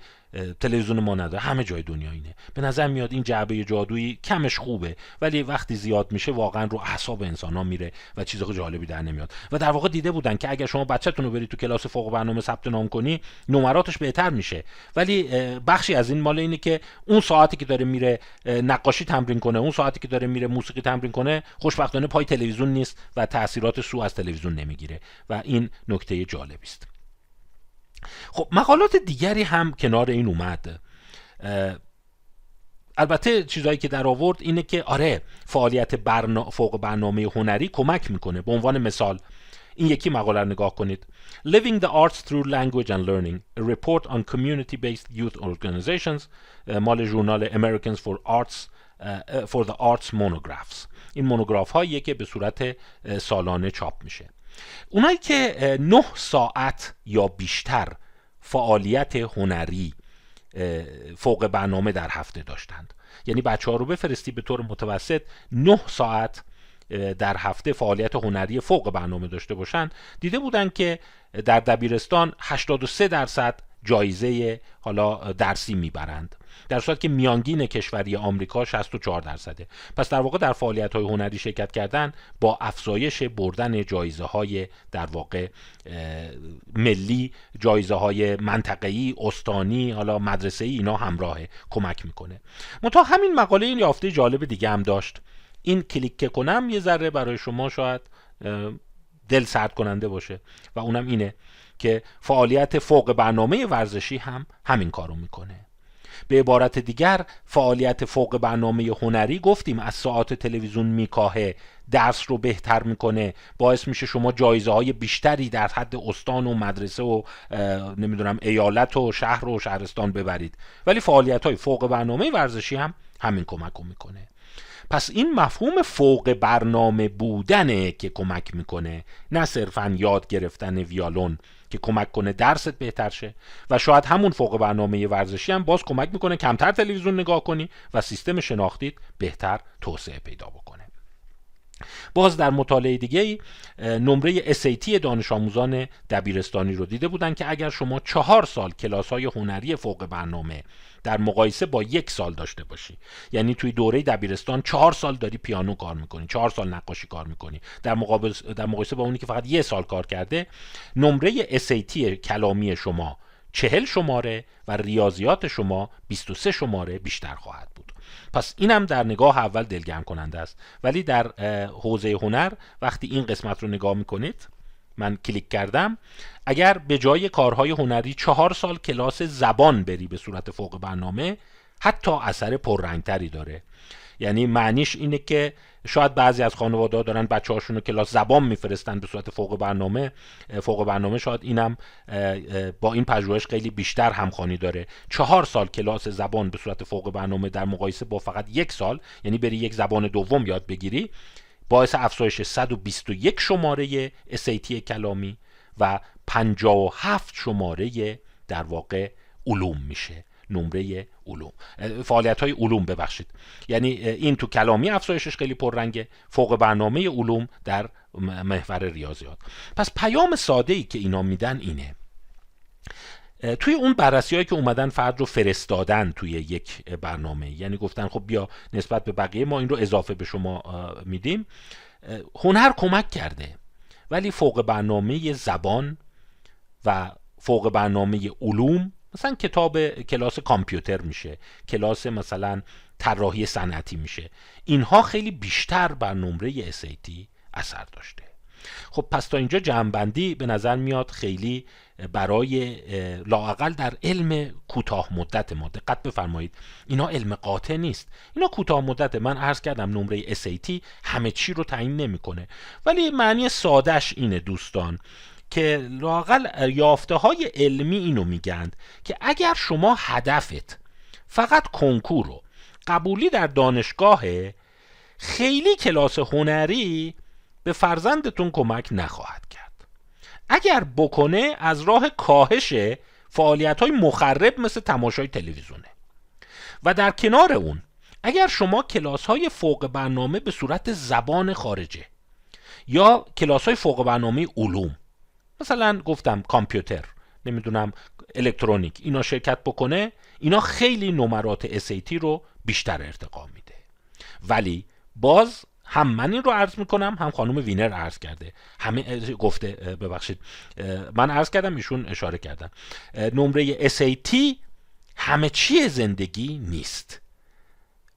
تلویزیون ما نداره همه جای دنیا اینه. به نظر میاد این جعبه جادویی کمش خوبه ولی وقتی زیاد میشه واقعا رو اعصاب انسان ها میره و چیزای جالبی در نمیاد. و در واقع دیده بودن که اگر شما بچهتون رو برید تو کلاس فوق برنامه ثبت نام کنی نمراتش بهتر میشه. ولی بخشی از این مال اینه که اون ساعتی که داره میره نقاشی تمرین کنه اون ساعتی که داره میره موسیقی تمرین کنه خوشبختانه پای تلویزیون نیست و تاثیرات سو از تلویزیون نمی‌گیره. و این نکته جالبی است. خب مقالات دیگری هم کنار این اومد. البته چیزهایی که در آورد اینه که آره فعالیت برنا... فوق برنامه هنری کمک می‌کنه. به عنوان مثال این یکی مقاله نگاه کنید. Living the Arts Through Language and Learning A Report on Community-Based Youth Organizations. مال ژورنال Americans for Arts for the Arts Monographs. این مونوگراف هاییه که به صورت سالانه چاپ میشه. اونایی که نه ساعت یا بیشتر فعالیت هنری فوق برنامه در هفته داشتند. یعنی بچه ها رو بفرستی به طور متوسط نه ساعت در هفته فعالیت هنری فوق برنامه داشته باشن. دیده بودن که در دبیرستان 83 درصد جایزه حالا درسی می‌برند. در صورت که میانگین کشوری آمریکا 64 درصده. پس در واقع در فعالیت های هنری شرکت کردن با افزایش بردن جایزه های در واقع ملی جایزه های منطقه‌ای استانی حالا مدرسه ای اینا همراهه کمک می‌کنه. منتها همین مقاله این یافته جالب دیگه هم داشت. این کلیک کنم یه ذره برای شما شاید دل سرد کننده باشه. و اونم اینه که فعالیت فوق برنامه ورزشی هم همین کارو می‌کنه. به عبارت دیگر فعالیت فوق برنامه هنری گفتیم. از ساعت تلویزیون میکاهه. درس رو بهتر می‌کنه. باعث میشه شما جایزه های بیشتری در حد استان و مدرسه و نمی‌دونم ایالت و شهر و شهرستان ببرید. ولی فعالیت های فوق برنامه ورزشی هم همین کمک رو می‌کنه. پس این مفهوم فوق برنامه بودنه که کمک می‌کنه. نه صرفا یاد گرفتن ویالون. که کمک کنه درست بهتر شه. و شاید همون فوق برنامه ورزشی هم باز کمک می‌کنه کمتر تلویزیون نگاه کنی و سیستم شناختیت بهتر توسعه پیدا بکنه. باز در مطالعه دیگه نمره SAT دانش آموزان دبیرستانی رو دیده بودن که اگر شما چهار سال کلاس های هنری فوق برنامه در مقایسه با یک سال داشته باشی یعنی توی دوره دبیرستان چهار سال داری پیانو کار می‌کنی چهار سال نقاشی کار می‌کنی در, مقابل در مقایسه با اونی که فقط یه سال کار کرده نمره SAT کلامی شما چهل شماره و ریاضیات شما 23 شماره بیشتر خواهد. پس اینم در نگاه اول دلگرم کننده است. ولی در حوزه هنر وقتی این قسمت رو نگاه می‌کنید من کلیک کردم. اگر به جای کارهای هنری چهار سال کلاس زبان بری به صورت فوق برنامه حتی اثر پررنگتری داره. یعنی معنیش اینه که شاید بعضی از خانواده دارن بچه هاشون رو کلاس زبان میفرستن به صورت فوق برنامه فوق برنامه شاید اینم با این پژوهش خیلی بیشتر همخوانی داره. چهار سال کلاس زبان به صورت فوق برنامه در مقایسه با فقط یک سال یعنی بری یک زبان دوم یاد بگیری باعث افزایش 121 شماره SAT کلامی و 57 شماره در واقع علوم میشه. نمره علوم. فعالیت های علوم ببخشید. یعنی این تو کلامی افزایشش خیلی پررنگه. فوق برنامه علوم در محور ریاضیات. پس پیام ساده ای که اینا میدن اینه. توی اون بررسی هایی که اومدن فرد رو فرستادن توی یک برنامه. یعنی گفتن خب بیا نسبت به بقیه ما این رو اضافه به شما میدیم. هنر کمک کرده. ولی فوق برنامه زبان و فوق برنامه علوم مثلا کتاب کلاس کامپیوتر میشه کلاس مثلا طراحی صنعتی میشه. اینها خیلی بیشتر بر نمره SAT اثر داشته. خب پس تا اینجا جمعبندی به نظر میاد خیلی برای لاقل در علم کوتاه مدت ما. دقت بفرمایید. اینا علم قاطع نیست. اینا کوتاه مدت. من عرض کردم نمره SAT همه چی رو تعیین نمی‌کنه. ولی معنی سادش اینه دوستان. که لاقل یافته های علمی اینو میگند که اگر شما هدفت فقط کنکور رو قبولی در دانشگاه خیلی کلاس هنری به فرزندتون کمک نخواهد کرد. اگر بکنه از راه کاهش فعالیت های مخرب مثل تماشای تلویزیونه. و در کنار اون اگر شما کلاس های فوق برنامه به صورت زبان خارجه یا کلاس های فوق برنامه علوم مثلا گفتم کامپیوتر نمی‌دونم الکترونیک اینا شرکت بکنه اینا خیلی نمرات SAT رو بیشتر ارتقا میده. ولی باز هم من این رو عرض می‌کنم هم خانم وینر عرض کرده. همه گفته ببخشید من عرض کردم ایشون اشاره کردن. نمره SAT همه چی زندگی نیست.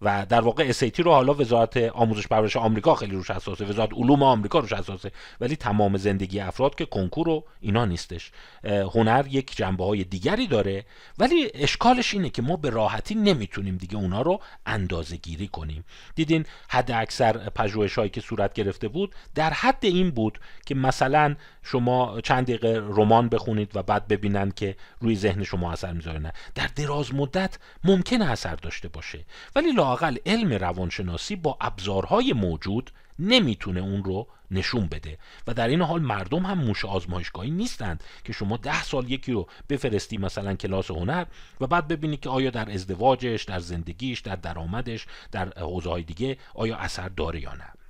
و در واقع SAT رو حالا وزارت آموزش پرورش آمریکا خیلی روش اساسه وزارت علوم آمریکا روش اساسه ولی تمام زندگی افراد که کنکور و اینا نیستش. هنر یک جنبه های دیگری داره ولی اشکالش اینه که ما به راحتی نمی‌تونیم دیگه اونا رو اندازه گیری کنیم. دیدین حد اکثر پژوهش هایی که صورت گرفته بود در حد این بود که مثلا شما چند دقیقه رمان بخونید و بعد ببینن که روی ذهن شما اثر می‌ذاره نه. در دراز مدت ممکنه اثر داشته باشه. ولی لاقل علم روانشناسی با ابزارهای موجود نمی‌تونه اون رو نشون بده. و در این حال مردم هم موش آزمایشگاهی نیستند که شما ده سال یکی رو بفرستی مثلا کلاس هنر و بعد ببینی که آیا در ازدواجش در زندگیش در درآمدش در حوزه دیگه آیا اثر داره یا نه.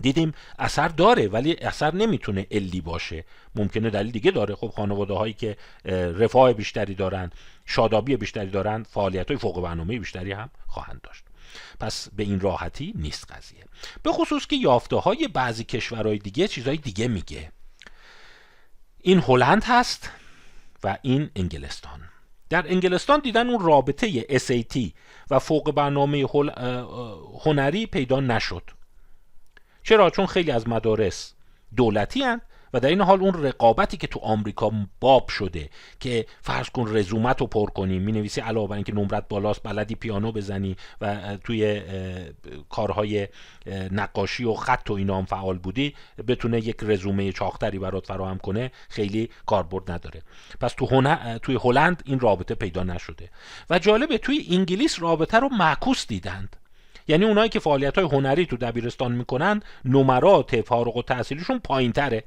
دیدیم اثر داره ولی اثر نمی‌تونه علی باشه. ممکنه دلیل دیگه داره. خب خانواده هایی که رفاه بیشتری دارن شادابی بیشتری دارن فعالیت های فوق برنامه بیشتری هم خواهند داشت. پس به این راحتی نیست قضیه. به خصوص که یافته های بعضی کشورهای دیگه چیزهای دیگه میگه. این هلند هست و این انگلستان. در انگلستان دیدن اون رابطه SAT و فوق برنامه هنری پیدا نشد. چرا؟ چون خیلی از مدارس دولتی هن و در این حال اون رقابتی که تو آمریکا باب شده که فرض کن رزومت رو پر کنی می نویسی علاوه بر اینکه نمرت بالاست بلدی پیانو بزنی و توی کارهای نقاشی و خط و اینا هم فعال بودی بتونه یک رزومه چاختری برات فراهم کنه خیلی کاربرد نداره. پس تو توی هلند این رابطه پیدا نشده. و جالبه توی انگلیس رابطه رو معکوس دیدند. یعنی اونایی که فعالیت های هنری تو دبیرستان می‌کنن نمرات فارغ و تحصیلیشون پایین تره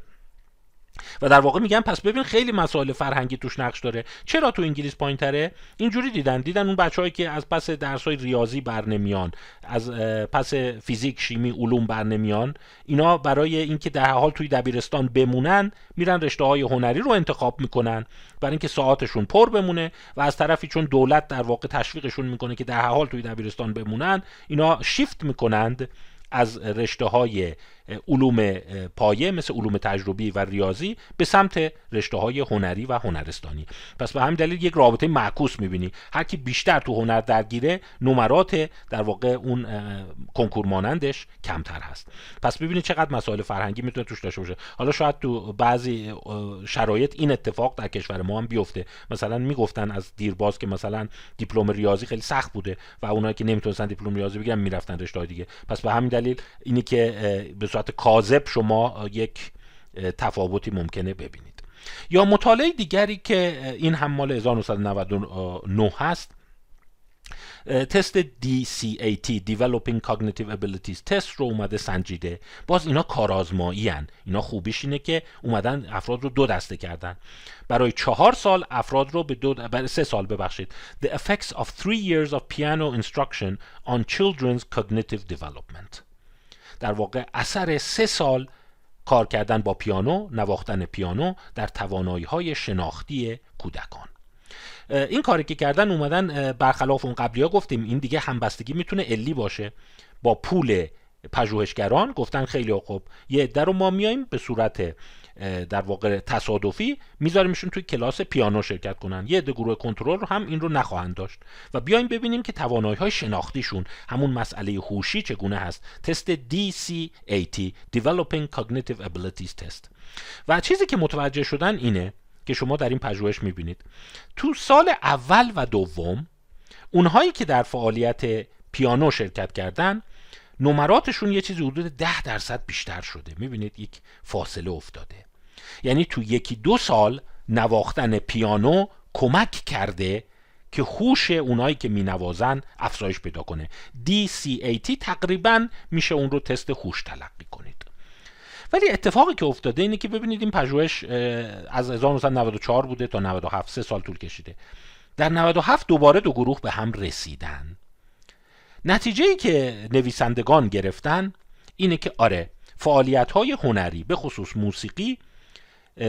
و در واقع میگن پس ببین خیلی مسائل فرهنگی توش نقش داره. چرا تو انگلیس پایین تره اینجوری دیدن. دیدن اون بچههایی که از پس درس های ریاضی برنمیان از پس فیزیک شیمی علوم برنمیان اینا برای اینکه در حال توی دبیرستان بمونن میرن رشته های هنری رو انتخاب می‌کنن برای اینکه ساعتشون پر بمونه و از طرفی چون دولت در واقع تشویقشون می‌کنه که در حال توی دبیرستان بمونن اینا شیفت می‌کنند از رشته های علوم پایه مثل علوم تجربی و ریاضی به سمت رشته های هنری و هنرستانی. پس به همین دلیل یک رابطه معکوس می‌بینی. هر کی بیشتر تو هنر درگیره نمرات در واقع اون کنکور مانندش کمتر هست. پس ببینید چقدر مسائل فرهنگی می‌تونه توش داشته باشه. حالا شاید تو بعضی شرایط این اتفاق در کشور ما هم بیفته. مثلا می‌گفتن از دیرباز که مثلا دیپلم ریاضی خیلی سخت بوده و اونایی که نمی‌تونستن دیپلم ریاضی بگیرن می‌رفتن رشته دیگه. پس به همین دلیل اینی که به صورت کاذب شما یک تفاوتی ممکنه ببینید. یا مطالعه دیگری که این هم مال 1999 هست تست DCAT Developing Cognitive Abilities. تست رو اومده سنجیده. باز اینا کارآزمایی هن. اینا خوبیش اینه که اومدن افراد رو دو دسته کردن. برای چهار سال افراد رو به دو برای سه سال ببخشید. The effects of three years of piano instruction on children's cognitive development. در واقع اثر سه سال کار کردن با پیانو نواختن پیانو در توانایی های شناختی کودکان. این کاری که کردن اومدن برخلاف اون قبلی ها گفتیم این دیگه همبستگی می‌تونه علی باشه. با پول پژوهشگران گفتن خیلی خوب یه عده رو ما میایم به صورت در واقع تصادفی میذاریمشون توی کلاس پیانو شرکت کنن. یه عده گروه کنترل رو هم این رو نخواهند داشت. و بیایم ببینیم که توانایی های شناختیشون همون مسئله هوشی چگونه هست. تست DCAT Developing Cognitive Abilities Test. و چیزی که متوجه شدن اینه که شما در این پژوهش می‌بینید. تو سال اول و دوم اونهایی که در فعالیت پیانو شرکت کردن نمراتشون یه چیزی حدود ده درصد بیشتر شده. می‌بینید یک فاصله افتاده. یعنی تو یکی دو سال نواختن پیانو کمک کرده که هوش اونایی که مینوازن افزایش پیدا کنه. DCAT تقریبا میشه اون رو تست هوش تلقی کنید. ولی اتفاقی که افتاده اینه که ببینید این پژوهش از 1994 بوده تا 97 سه سال طول کشیده. در 97 دوباره دو گروه به هم رسیدن. نتیجه ای که نویسندگان گرفتن اینه که آره فعالیت های هنری به خصوص موسیقی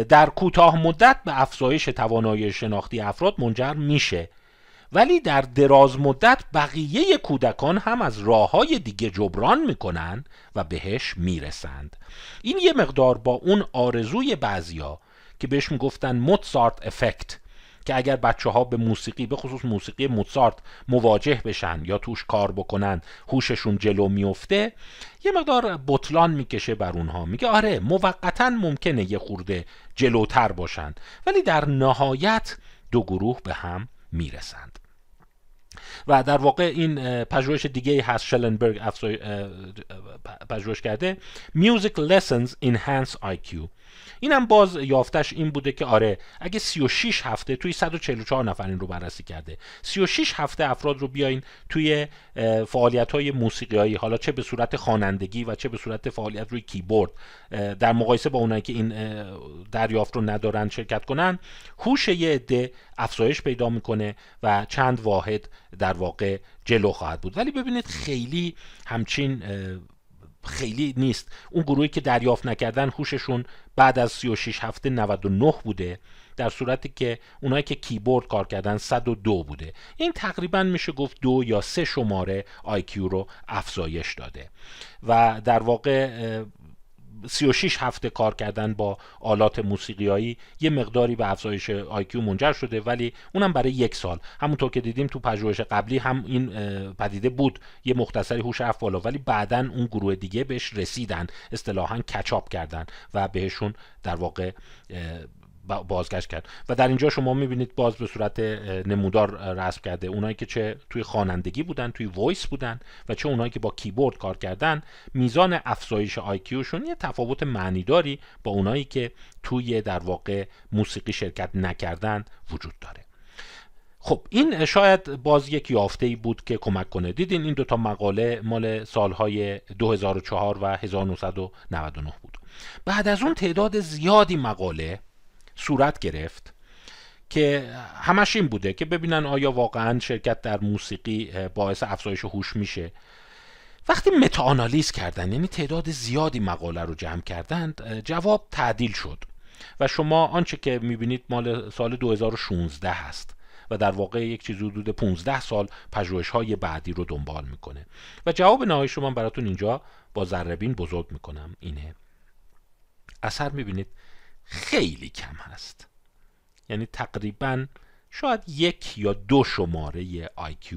در کوتاه مدت به افزایش توانایی شناختی افراد منجر میشه. ولی در دراز مدت بقیه کودکان هم از راه های دیگه جبران می‌کنن و بهش می‌رسند. این یه مقدار با اون آرزوی بعضیا که بهش می‌گفتن موتسارت افکت که اگر بچه ها به موسیقی به خصوص موسیقی موتسارت مواجه بشن یا توش کار بکنن هوششون جلو میفته یه مقدار بطلان می‌کشه بر اونها. میگه آره موقتا ممکنه یه خورده جلوتر باشن ولی در نهایت دو گروه به هم می‌رسند. و در واقع این پژوهش دیگه هست شلنبرگ پژوهش کرده Music Lessons Enhance IQ اینم باز یافتش این بوده که آره اگه 36 هفته توی 144 نفر این رو بررسی کرده 36 هفته افراد رو بیاین توی فعالیت های موسیقی حالا چه به صورت خوانندگی و چه به صورت فعالیت روی کیبورد در مقایسه با اونایی که این دریافت رو ندارن شرکت کنن هوش یه عده افزایش پیدا می‌کنه و چند واحد در واقع جلو خواهد بود. ولی ببینید خیلی همچین خیلی نیست. اون گروهی که دریافت نکردن هوششون بعد از 36 هفته 99 بوده در صورتی که اونایی که کیبورد کار کردن 102 بوده. این تقریبا میشه گفت دو یا سه شماره آیکیو رو افزایش داده. و در واقع 36 هفته کار کردن با آلات موسیقیایی یه مقداری به افزایش IQ منجر شده ولی اونم برای یک سال. همونطور که دیدیم تو پژوهش قبلی هم این پدیده بود یه مختصری هوش رفت بالا ولی بعدا اون گروه دیگه بهش رسیدن اصطلاحا catch up کردن و بهشون در واقع بازگشت کرد. و در اینجا شما می‌بینید باز به صورت نمودار رسم کرده اونایی که چه توی خوانندگی بودن توی voice بودن و چه اونایی که با کیبورد کار کردن میزان افزایش آیکیوشون یه تفاوت معنیداری با اونایی که توی در واقع موسیقی شرکت نکردن وجود داره. خب این شاید باز یک یافته ای بود که کمک کنه. دیدین این دوتا مقاله مال سالهای 2004 و 1999 بود. بعد از اون تعداد زیادی مقاله صورت گرفت که همش این بوده که ببینن آیا واقعا شرکت در موسیقی باعث افزایش هوش میشه. وقتی متاانالیز کردن یعنی تعداد زیادی مقاله رو جمع کردند جواب تعدیل شد و شما آنچه که می‌بینید مال سال 2016 هست و در واقع یک چیز حدود 15 سال پژوهش های بعدی رو دنبال می‌کنه. و جواب نهایی شما براتون اینجا با ذربین بزرگ می‌کنم اینه. اثر می‌بینید خیلی کم هست. یعنی تقریبا شاید یک یا دو شماره IQ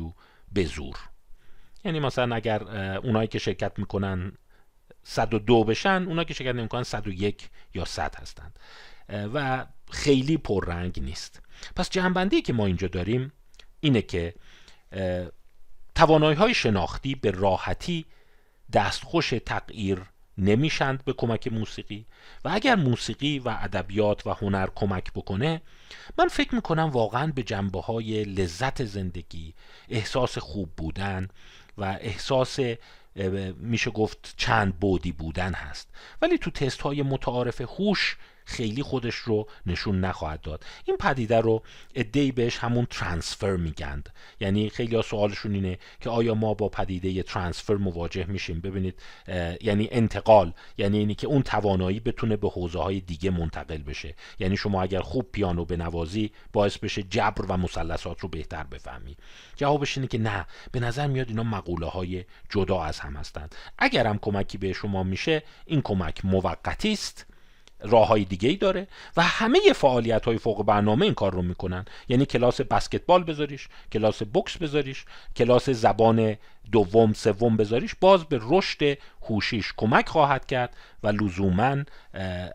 به زور. یعنی مثلا اگر اونایی که شرکت می‌کنن 102 بشن اونایی که شرکت نمی‌کنن 101 یا 100 هستند. و خیلی پررنگ نیست. پس جنبندی که ما اینجا داریم اینه که توانایی های شناختی به راحتی دستخوش تغییر نمیشند به کمک موسیقی. و اگر موسیقی و ادبیات و هنر کمک بکنه من فکر می‌کنم واقعا به جنبه های لذت زندگی احساس خوب بودن و احساس میشه گفت چند بودی بودن هست. ولی تو تست های متعارف هوش خیلی خودش رو نشون نخواهد داد. این پدیده رو ادهی بهش همون ترانسفر میگند. یعنی خیلی ها سوالشون اینه که آیا ما با پدیده ترانسفر مواجه میشیم؟ ببینید یعنی انتقال یعنی اینی که اون توانایی بتونه به حوزه های دیگه منتقل بشه. یعنی شما اگر خوب پیانو بنوازی باعث بشه جبر و مثلثات رو بهتر بفهمی. جوابش اینه که نه به نظر میاد اینا مقوله های جدا از هم هستند. اگر هم کمکی به شما میشه این کمک موقتی است. راه های دیگه ای داره و همه فعالیت های فوق برنامه این کار رو می‌کنن. یعنی کلاس بسکتبال بذاریش کلاس بوکس بذاریش کلاس زبان دوم سوم بذاریش. باز به رشد هوشیش کمک خواهد کرد و لزوما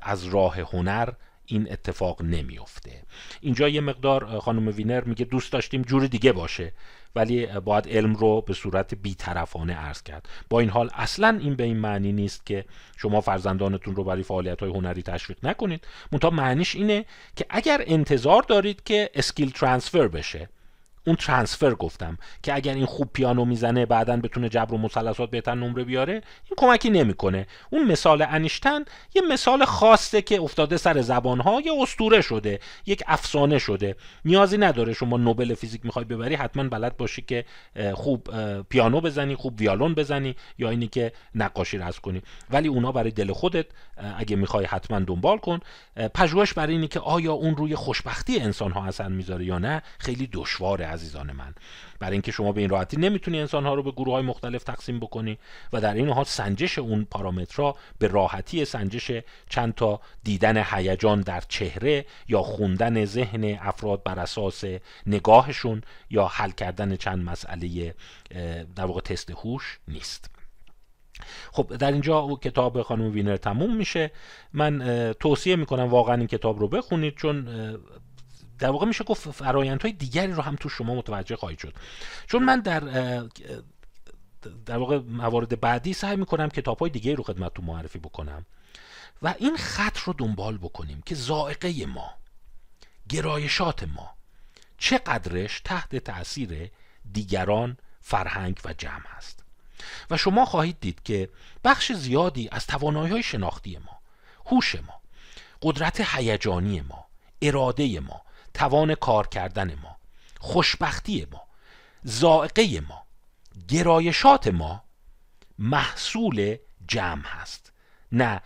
از راه هنر این اتفاق نمیافته. اینجا یه مقدار خانم وینر میگه دوست داشتیم جور دیگه باشه. ولی باید علم رو به صورت بیطرفانه عرض کرد. با این حال اصلا این به این معنی نیست که شما فرزندانتون رو برای فعالیت های هنری تشویق نکنید. منتها معنیش اینه که اگر انتظار دارید که اسکیل ترانسفر بشه اون ترانسفر گفتم که اگر این خوب پیانو می‌زنه بعدا بتونه جبر و مثلثات بهتر نمره بیاره این کمکی نمی‌کنه. اون مثال انیشتن یه مثال خاصه که افتاده سر زبانها یه استوره شده یک افسانه شده. نیازی نداره شما نوبل فیزیک می‌خوای ببری حتما بلد باشی که خوب پیانو بزنی خوب ویالون بزنی یا اینی که نقاشی رسم کنی. ولی اونا برای دل خودت اگه می‌خوای حتما دنبال کن. پژوهش برای اینی که آیا اون روی خوشبختی انسان ها اثر می‌ذاره یا نه خیلی دشواره عزیزان من. برای اینکه شما به این راحتی نمی‌تونی انسان ها رو به گروه های مختلف تقسیم بکنی و در این حال سنجش اون پارامترها به راحتی سنجش چند تا دیدن هیجان در چهره یا خوندن ذهن افراد بر اساس نگاهشون یا حل کردن چند مسئله در واقع تست هوش نیست. خب در اینجا کتاب خانم وینر تموم میشه. من توصیه می‌کنم واقعا این کتاب رو بخونید چون در واقع میشه گفت فرایندهای دیگری رو هم تو شما متوجه خواهید شد. چون من در در واقع موارد بعدی سعی می‌کنم کتاب های دیگه رو خدمت تو معرفی بکنم و این خط رو دنبال بکنیم که زائقه ما گرایشات ما چقدرش تحت تاثیر دیگران فرهنگ و جمع هست و شما خواهید دید که بخش زیادی از توانایی های شناختی ما هوش ما قدرت هیجانی ما اراده ما توان کار کردن ما خوشبختی ما زائقه ما گرایشات ما محصول جمع هست نه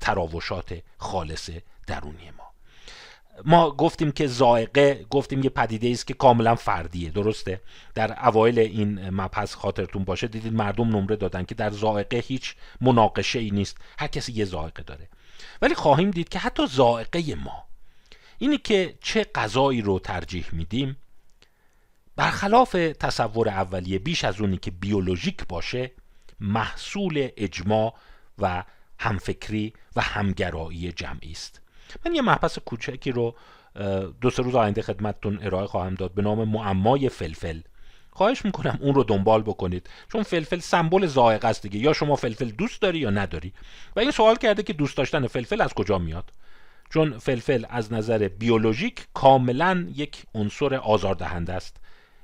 تراوشات خالص درونی ما. ما گفتیم که زائقه گفتیم یه پدیده است که کاملا فردیه درسته؟ در اوایل این مبحث خاطرتون باشه دیدید مردم نمره دادن که در زائقه هیچ مناقشه ای نیست هر کسی یه زائقه داره. ولی خواهیم دید که حتی زائقه ما اینی که چه غذایی رو ترجیح میدیم؟ برخلاف تصور اولیه بیش از اونی که بیولوژیک باشه محصول اجماع و همفکری و همگرایی جمعی است. من یه محبس کوچکی رو دو سه روز آینده خدمتتون ارائه خواهم داد به نام معمای فلفل. خواهش می‌کنم اون رو دنبال بکنید چون فلفل سمبل زائقه است دیگه. یا شما فلفل دوست داری یا نداری. و این سوال کرده که دوست داشتن فلفل از کجا میاد؟ چون فلفل از نظر بیولوژیک کاملا یک عنصر آزاردهنده است.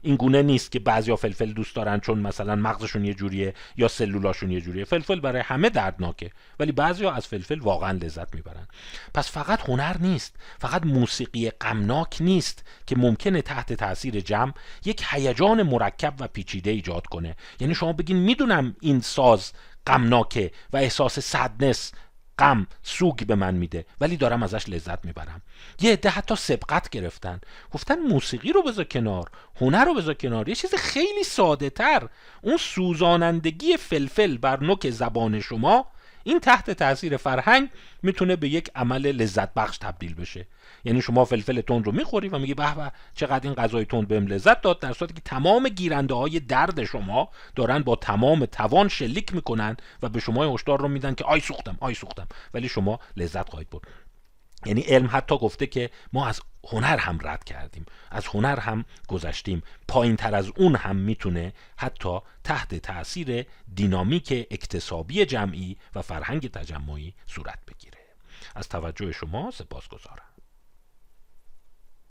این گونه نیست که بعضیا فلفل دوست دارن چون مثلا مغزشون یه جوریه یا سلولاشون یه جوریه. فلفل برای همه دردناکه ولی بعضیا از فلفل واقعا لذت می‌برن. پس فقط هنر نیست فقط موسیقی غمناک نیست که ممکنه تحت تاثیر جمع یک هیجان مرکب و پیچیده ایجاد کنه. یعنی شما بگین می‌دونم این ساز غمناکه و احساس صدنس غم سوگ به من میده. ولی دارم ازش لذت می‌برم. یه عده حتی سبقت گرفتن. گفتن موسیقی رو بذار کنار هنر رو بذار کنار. یه چیز خیلی ساده تر. اون سوزانندگی فلفل بر نوک زبان شما این تحت تاثیر فرهنگ می‌تونه به یک عمل لذت بخش تبدیل بشه. یعنی شما فلفل تند رو می‌خوری و میگی به به چقدر این غذای تند بهم لذت داد در صورتی که تمام گیرنده های درد شما دارن با تمام توان شلیک می‌کنن و به شما هشدار رو میدن که آی سوختم آی سوختم. ولی شما لذت خواهید برد. یعنی علم حتی گفته که ما از هنر هم رد کردیم از هنر هم گذشتیم. پایین تر از اون هم می‌تونه حتی تحت تاثیر دینامیک اکتسابی جمعی و فرهنگ تجمعی صورت بگیره. از توجه شما سپاس گذارم